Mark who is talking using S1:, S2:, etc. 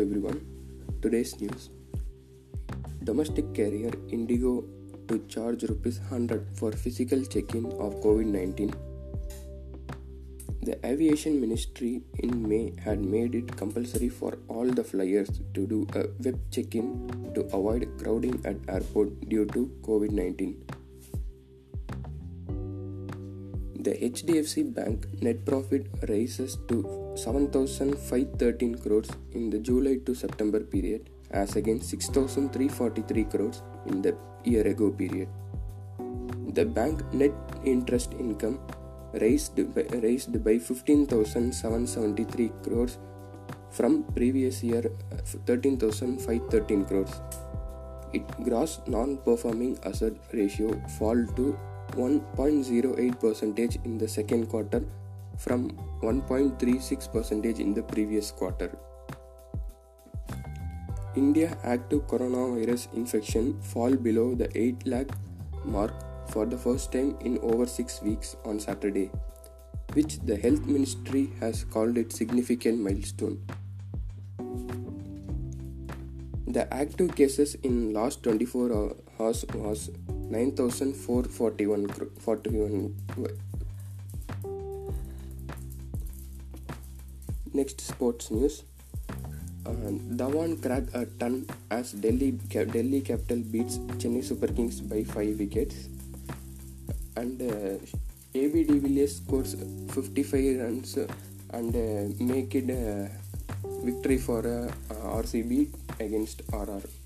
S1: Everyone. Today's news. Domestic carrier Indigo to charge rupees 100 for physical check-in of COVID-19. The aviation ministry in May had made it compulsory for all the flyers to do a web check-in to avoid crowding at airport due to COVID-19. The HDFC Bank net profit rises to 7,513 crores in the July to September period as against 6,343 crores in the year ago period. The bank net interest income raised by, raised by 15,773 crores from previous year 13,513 crores. Its gross non-performing asset ratio fall to 1.08 percentage in the second quarter from 1.36 percentage in the previous quarter. India active coronavirus infection fall below the 8 lakh mark for the first time in over 6 weeks on Saturday, which the health ministry has called it significant milestone. The active cases in last 24 hours was 9441 Next sports news. Uh, Dhawan cracked a ton as Delhi Delhi Capital beats Chennai Super Kings by 5 wickets. And uh, AB de Villiers scores 55 runs and uh, make it a victory for uh, RCB against RR.